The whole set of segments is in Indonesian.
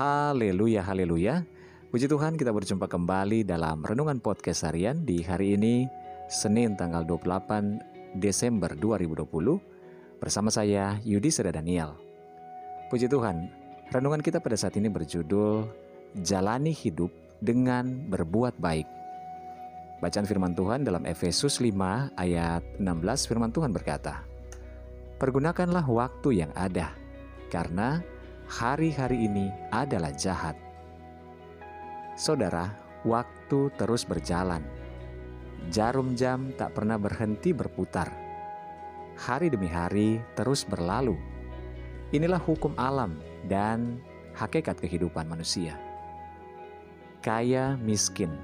Haleluya, haleluya. Puji Tuhan kita berjumpa kembali dalam Renungan Podcast Harian di hari ini Senin tanggal 28 Desember 2020 bersama saya Yudi Seda Daniel. Puji Tuhan, renungan kita pada saat ini berjudul Jalani Hidup dengan Berbuat Baik. Bacaan firman Tuhan dalam Efesus 5 ayat 16 firman Tuhan berkata, Pergunakanlah waktu yang ada, karena hari-hari ini adalah jahat. Saudara, waktu terus berjalan. Jarum jam tak pernah berhenti berputar. Hari demi hari terus berlalu. Inilah hukum alam dan hakikat kehidupan manusia. Kaya miskin,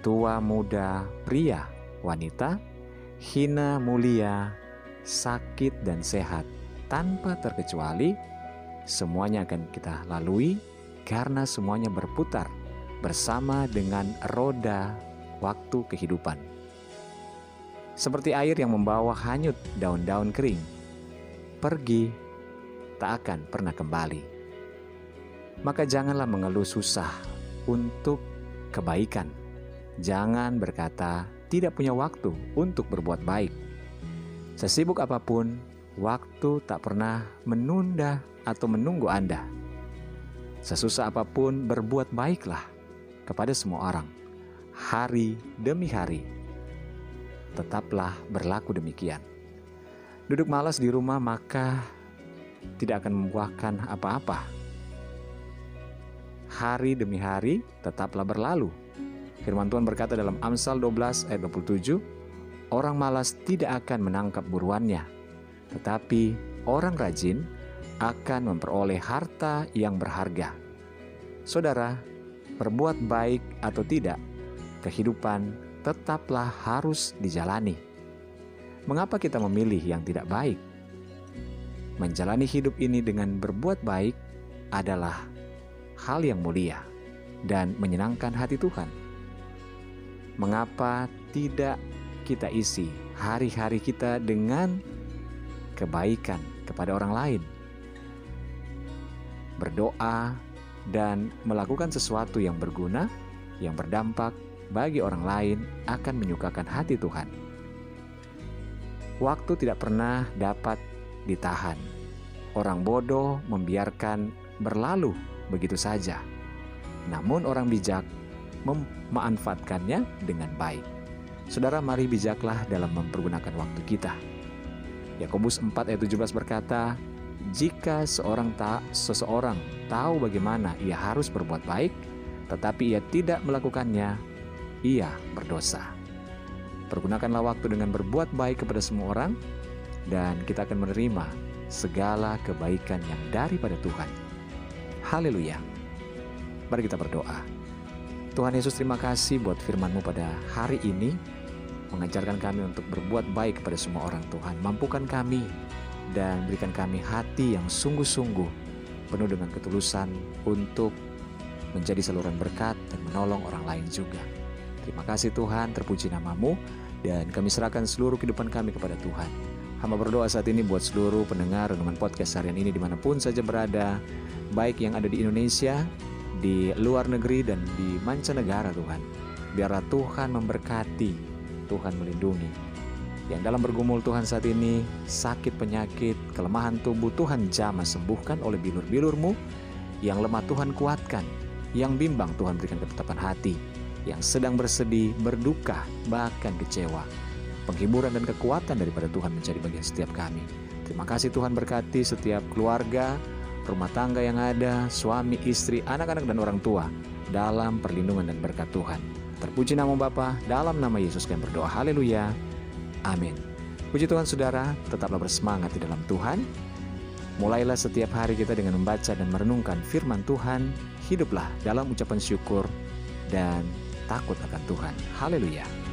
tua muda, pria, wanita, hina mulia, sakit dan sehat, tanpa terkecuali semuanya akan kita lalui karena semuanya berputar bersama dengan roda waktu kehidupan. Seperti air yang membawa hanyut daun-daun kering, pergi tak akan pernah kembali. Maka janganlah mengeluh susah untuk kebaikan. Jangan berkata tidak punya waktu untuk berbuat baik. Sesibuk apa pun, waktu tak pernah menunda atau menunggu Anda. Sesusah apa pun, berbuat baiklah kepada semua orang, hari demi hari. Tetaplah berlaku demikian. Duduk malas di rumah, maka tidak akan membuahkan apa-apa. Hari demi hari tetaplah berlalu. Firman Tuhan berkata dalam Amsal 12 ayat 27, Orang malas tidak akan menangkap buruannya, tetapi orang rajin akan memperoleh harta yang berharga. Saudara, berbuat baik atau tidak, kehidupan tetaplah harus dijalani. Mengapa kita memilih yang tidak baik? Menjalani hidup ini dengan berbuat baik adalah hal yang mulia dan menyenangkan hati Tuhan. Mengapa tidak kita isi hari-hari kita dengan kebaikan kepada orang lain? berdoa, dan melakukan sesuatu yang berguna, yang berdampak bagi orang lain akan menyukakan hati Tuhan. Waktu tidak pernah dapat ditahan. Orang bodoh membiarkan berlalu begitu saja. Namun orang bijak memanfaatkannya dengan baik. Saudara, mari bijaklah dalam mempergunakan waktu kita. Yakobus 4 ayat 17 berkata, jika seorang tak seseorang tahu bagaimana ia harus berbuat baik, tetapi ia tidak melakukannya, ia berdosa. Pergunakanlah waktu dengan berbuat baik kepada semua orang, dan kita akan menerima segala kebaikan yang daripada Tuhan. Haleluya. Mari kita berdoa. Tuhan Yesus terima kasih buat firman-Mu pada hari ini, mengajarkan kami untuk berbuat baik kepada semua orang Tuhan. Mampukan kami dan berikan kami hati yang sungguh-sungguh penuh dengan ketulusan untuk menjadi saluran berkat dan menolong orang lain juga. Terima kasih Tuhan, terpuji namamu, dan kami serahkan seluruh kehidupan kami kepada Tuhan. Hamba berdoa saat ini buat seluruh pendengar renungan podcast harian ini di mana pun saja berada, baik yang ada di Indonesia, di luar negeri, dan di mancanegara Tuhan. Biarlah Tuhan memberkati, Tuhan melindungi, yang dalam bergumul Tuhan saat ini, sakit penyakit, kelemahan tubuh Tuhan jamah sembuhkan oleh bilur-bilurmu, yang lemah Tuhan kuatkan, yang bimbang Tuhan berikan ketetapan hati, yang sedang bersedih, berduka, bahkan kecewa. Penghiburan dan kekuatan daripada Tuhan menjadi bagian setiap kami. Terima kasih Tuhan berkati setiap keluarga, rumah tangga yang ada, suami, istri, anak-anak dan orang tua dalam perlindungan dan berkat Tuhan. Terpuji nama Bapa dalam nama Yesus kami berdoa. Haleluya. Amin. Puji Tuhan saudara, tetaplah bersemangat di dalam Tuhan. Mulailah setiap hari kita dengan membaca dan merenungkan firman Tuhan. Hiduplah dalam ucapan syukur dan takut akan Tuhan. Haleluya.